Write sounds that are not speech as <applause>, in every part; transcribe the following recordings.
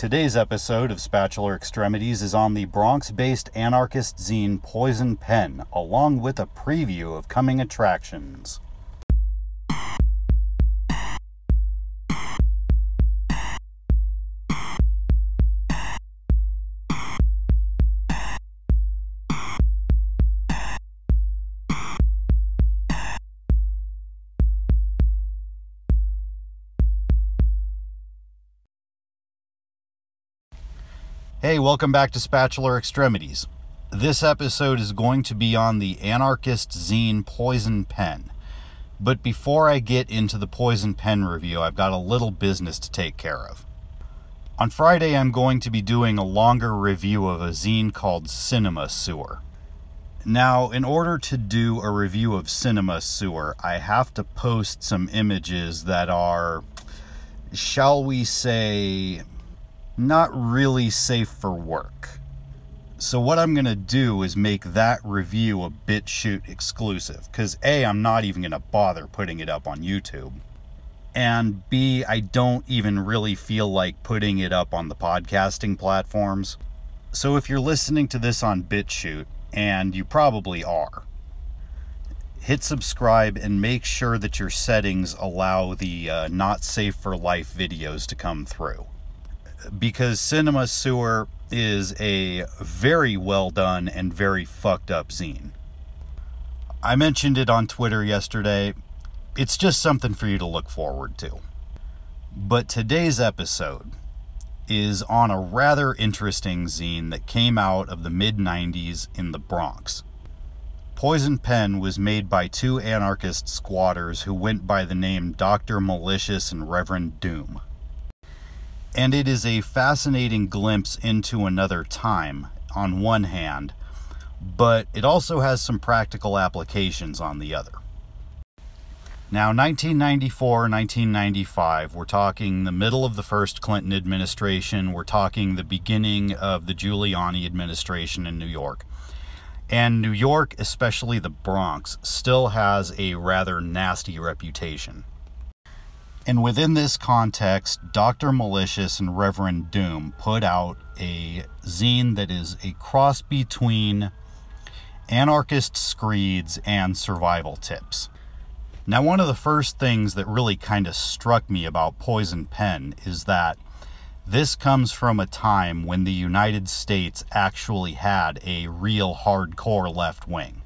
Today's episode of Spatular Extremities is on the Bronx based anarchist zine Poison Pen, along with a preview of coming attractions. Hey, welcome back to Spatular Extremities. This episode is going to be on the anarchist zine Poison Pen. But before I get into the Poison Pen review, I've got a little business to take care of. On Friday, I'm going to be doing a longer review of a zine called Cinema Sewer. Now, in order to do a review of Cinema Sewer, I have to post some images that are, shall we say, not really safe for work. So what I'm going to do is make that review a BitChute exclusive because A, I'm not even going to bother putting it up on YouTube. And B, I don't even really feel like putting it up on the podcasting platforms. So if you're listening to this on BitChute, and you probably are, hit subscribe and make sure that your settings allow the uh, not safe for life videos to come through because Cinema Sewer is a very well done and very fucked up zine. I mentioned it on Twitter yesterday. It's just something for you to look forward to. But today's episode is on a rather interesting zine that came out of the mid 90s in the Bronx. Poison Pen was made by two anarchist squatters who went by the name Dr. Malicious and Reverend Doom and it is a fascinating glimpse into another time on one hand, but it also has some practical applications on the other. Now, 1994, 1995, we're talking the middle of the first Clinton administration, we're talking the beginning of the Giuliani administration in New York. And New York, especially the Bronx, still has a rather nasty reputation. And within this context, Dr. Malicious and Reverend Doom put out a zine that is a cross between anarchist screeds and survival tips. Now, one of the first things that really kind of struck me about Poison Pen is that this comes from a time when the United States actually had a real hardcore left wing.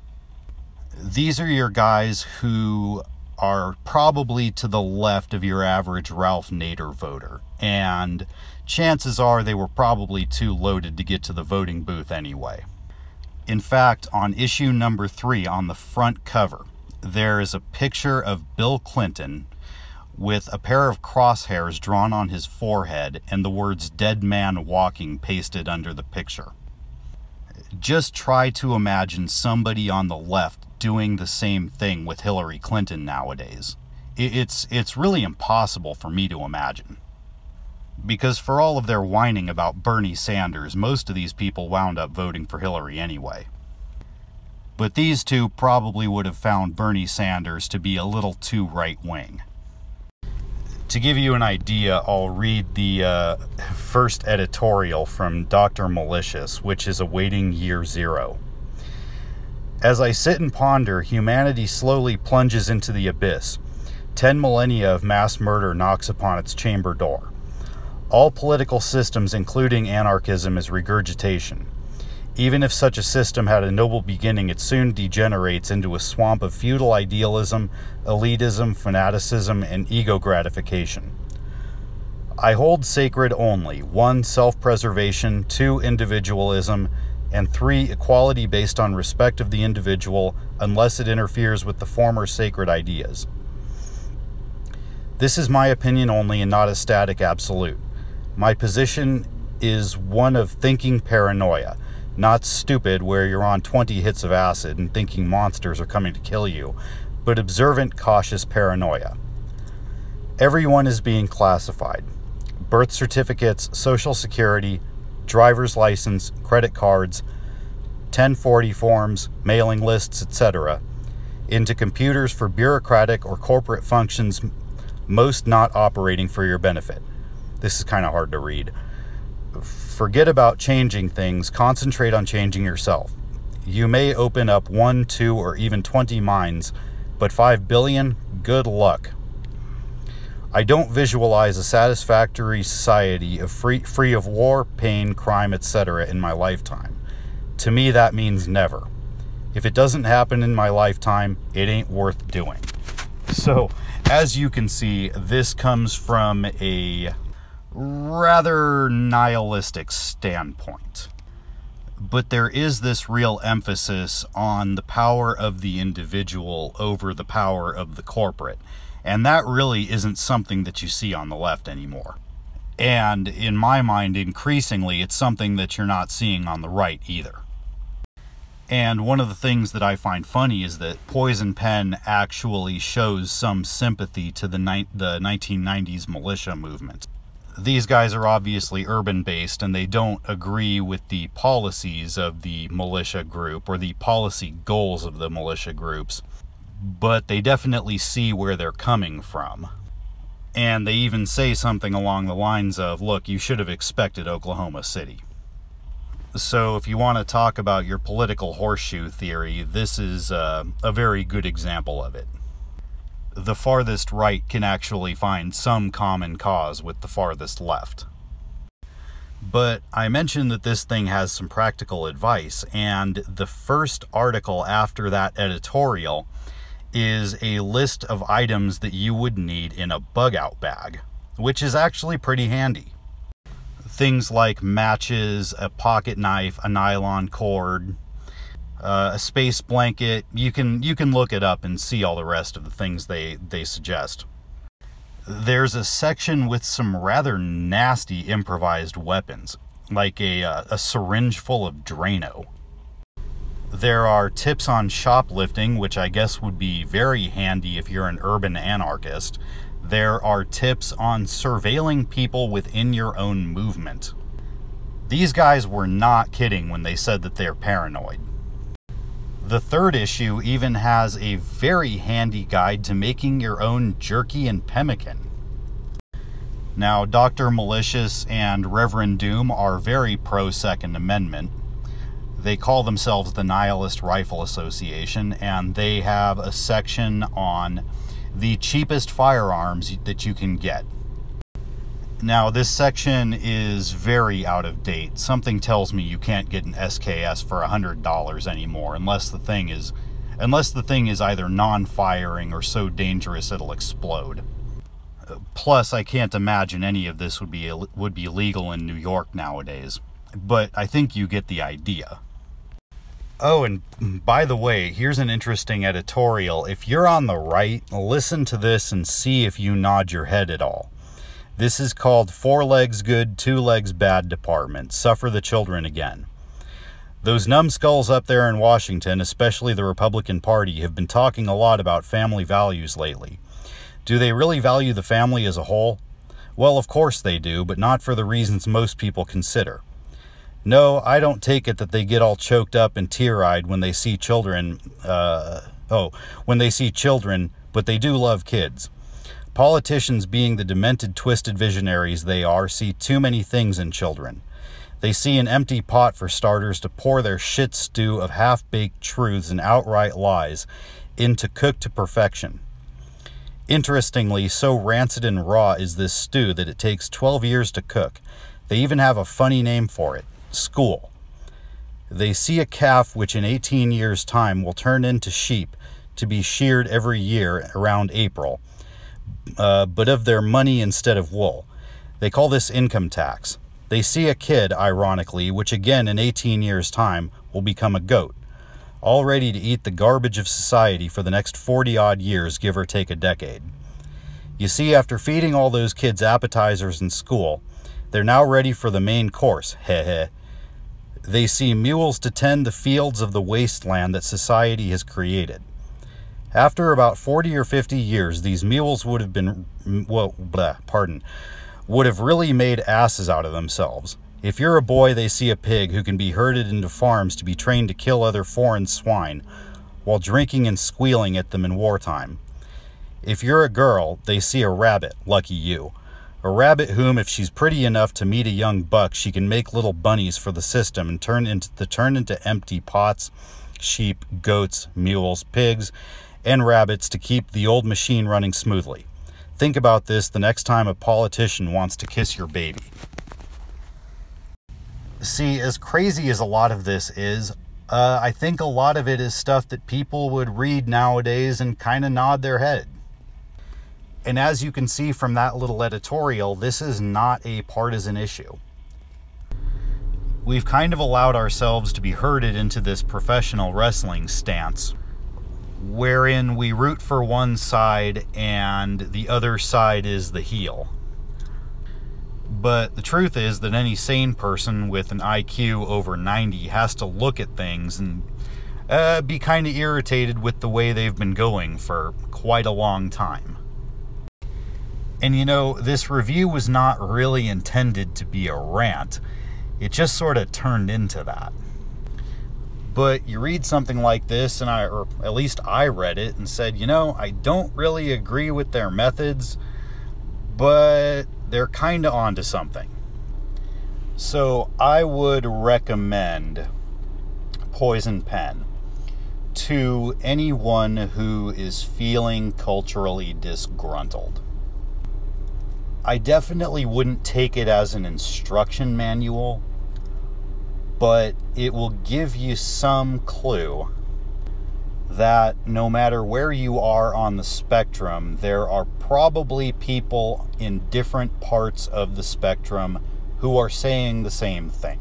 These are your guys who are probably to the left of your average Ralph Nader voter. And chances are they were probably too loaded to get to the voting booth anyway. In fact, on issue number three, on the front cover, there is a picture of Bill Clinton with a pair of crosshairs drawn on his forehead and the words dead man walking pasted under the picture. Just try to imagine somebody on the left doing the same thing with Hillary Clinton nowadays. It's, it's really impossible for me to imagine. Because for all of their whining about Bernie Sanders, most of these people wound up voting for Hillary anyway. But these two probably would have found Bernie Sanders to be a little too right wing. To give you an idea, I'll read the uh, first editorial from Dr. Malicious, which is awaiting year zero. As I sit and ponder, humanity slowly plunges into the abyss. Ten millennia of mass murder knocks upon its chamber door. All political systems, including anarchism, is regurgitation. Even if such a system had a noble beginning, it soon degenerates into a swamp of feudal idealism, elitism, fanaticism, and ego gratification. I hold sacred only one, self preservation, two, individualism, and three, equality based on respect of the individual unless it interferes with the former sacred ideas. This is my opinion only and not a static absolute. My position is one of thinking paranoia, not stupid where you're on 20 hits of acid and thinking monsters are coming to kill you, but observant, cautious paranoia. Everyone is being classified birth certificates, social security, driver's license, credit cards, 1040 forms, mailing lists, etc., into computers for bureaucratic or corporate functions, most not operating for your benefit. This is kind of hard to read. Forget about changing things, concentrate on changing yourself. You may open up one, two, or even 20 minds, but 5 billion, good luck. I don't visualize a satisfactory society of free, free of war, pain, crime, etc. in my lifetime. To me, that means never. If it doesn't happen in my lifetime, it ain't worth doing. So, as you can see, this comes from a rather nihilistic standpoint. But there is this real emphasis on the power of the individual over the power of the corporate. And that really isn't something that you see on the left anymore. And in my mind, increasingly, it's something that you're not seeing on the right either. And one of the things that I find funny is that Poison Pen actually shows some sympathy to the, ni- the 1990s militia movement. These guys are obviously urban based and they don't agree with the policies of the militia group or the policy goals of the militia groups but they definitely see where they're coming from. And they even say something along the lines of, look, you should have expected Oklahoma City. So, if you want to talk about your political horseshoe theory, this is uh, a very good example of it. The farthest right can actually find some common cause with the farthest left. But I mentioned that this thing has some practical advice, and the first article after that editorial is a list of items that you would need in a bug out bag, which is actually pretty handy. Things like matches, a pocket knife, a nylon cord, uh, a space blanket. You can you can look it up and see all the rest of the things they they suggest. There's a section with some rather nasty improvised weapons, like a, uh, a syringe full of Drano. There are tips on shoplifting, which I guess would be very handy if you're an urban anarchist. There are tips on surveilling people within your own movement. These guys were not kidding when they said that they're paranoid. The third issue even has a very handy guide to making your own jerky and pemmican. Now, Dr. Malicious and Reverend Doom are very pro Second Amendment, they call themselves the Nihilist Rifle Association, and they have a section on the cheapest firearms that you can get. Now, this section is very out of date. Something tells me you can't get an SKS for $100 anymore unless the thing is unless the thing is either non-firing or so dangerous it'll explode. Plus, I can't imagine any of this would be would be legal in New York nowadays. But I think you get the idea. Oh, and by the way, here's an interesting editorial. If you're on the right, listen to this and see if you nod your head at all. This is called Four Legs Good, Two Legs Bad Department. Suffer the children again. Those numbskulls up there in Washington, especially the Republican Party, have been talking a lot about family values lately. Do they really value the family as a whole? Well, of course they do, but not for the reasons most people consider. No, I don't take it that they get all choked up and tear eyed when they see children. Uh, oh, when they see children, but they do love kids. Politicians, being the demented, twisted visionaries they are, see too many things in children. They see an empty pot for starters to pour their shit stew of half baked truths and outright lies into cooked to perfection. Interestingly, so rancid and raw is this stew that it takes 12 years to cook. They even have a funny name for it school. They see a calf which in 18 years' time will turn into sheep to be sheared every year around April, uh, but of their money instead of wool. They call this income tax. They see a kid, ironically, which again in 18 years' time will become a goat, all ready to eat the garbage of society for the next 40 odd years, give or take a decade. You see, after feeding all those kids appetizers in school, they're now ready for the main course, <laughs> heh heh, they see mules to tend the fields of the wasteland that society has created. After about 40 or 50 years, these mules would have been, well, bleh, pardon, would have really made asses out of themselves. If you're a boy, they see a pig who can be herded into farms to be trained to kill other foreign swine while drinking and squealing at them in wartime. If you're a girl, they see a rabbit, lucky you, A rabbit whom, if she's pretty enough to meet a young buck, she can make little bunnies for the system and turn into to turn into empty pots, sheep, goats, mules, pigs, and rabbits to keep the old machine running smoothly. Think about this the next time a politician wants to kiss your baby. See, as crazy as a lot of this is, uh, I think a lot of it is stuff that people would read nowadays and kind of nod their head. And as you can see from that little editorial, this is not a partisan issue. We've kind of allowed ourselves to be herded into this professional wrestling stance wherein we root for one side and the other side is the heel. But the truth is that any sane person with an IQ over 90 has to look at things and uh, be kind of irritated with the way they've been going for quite a long time. And you know, this review was not really intended to be a rant, it just sort of turned into that. But you read something like this, and I, or at least I read it and said, you know, I don't really agree with their methods, but they're kind of onto something. So I would recommend Poison Pen to anyone who is feeling culturally disgruntled. I definitely wouldn't take it as an instruction manual but it will give you some clue that no matter where you are on the spectrum, there are probably people in different parts of the spectrum who are saying the same thing.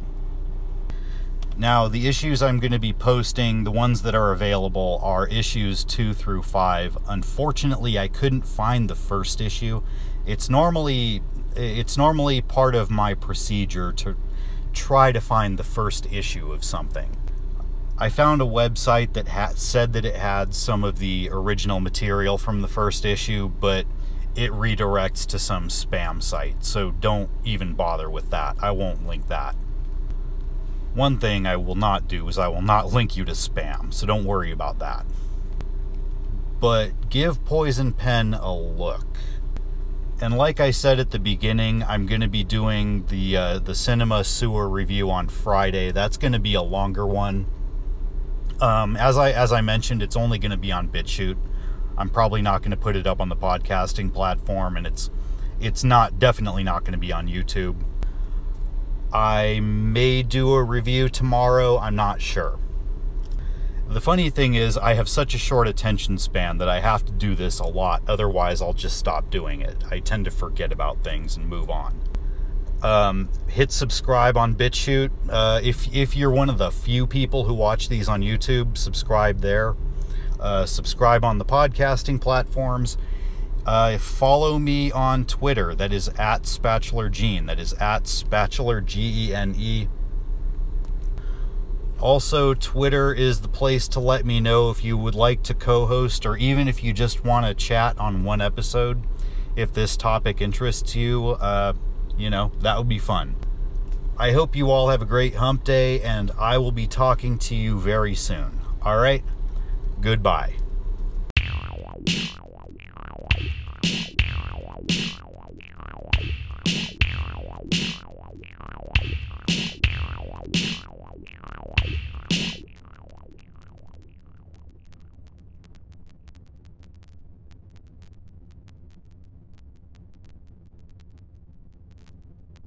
Now, the issues I'm going to be posting, the ones that are available, are issues 2 through 5. Unfortunately, I couldn't find the first issue. It's normally it's normally part of my procedure to try to find the first issue of something. I found a website that ha- said that it had some of the original material from the first issue, but it redirects to some spam site, so don't even bother with that. I won't link that. One thing I will not do is I will not link you to spam, so don't worry about that. But give Poison Pen a look. And like I said at the beginning, I'm going to be doing the uh, the cinema sewer review on Friday. That's going to be a longer one. Um, as I as I mentioned, it's only going to be on BitChute. I'm probably not going to put it up on the podcasting platform, and it's it's not definitely not going to be on YouTube. I may do a review tomorrow. I'm not sure. The funny thing is, I have such a short attention span that I have to do this a lot, otherwise, I'll just stop doing it. I tend to forget about things and move on. Um, hit subscribe on BitChute. Uh, if, if you're one of the few people who watch these on YouTube, subscribe there. Uh, subscribe on the podcasting platforms. Uh, follow me on Twitter. That is at Spatular Gene. That is at Spatular G E N E. Also, Twitter is the place to let me know if you would like to co host or even if you just want to chat on one episode. If this topic interests you, uh, you know, that would be fun. I hope you all have a great hump day, and I will be talking to you very soon. All right? Goodbye.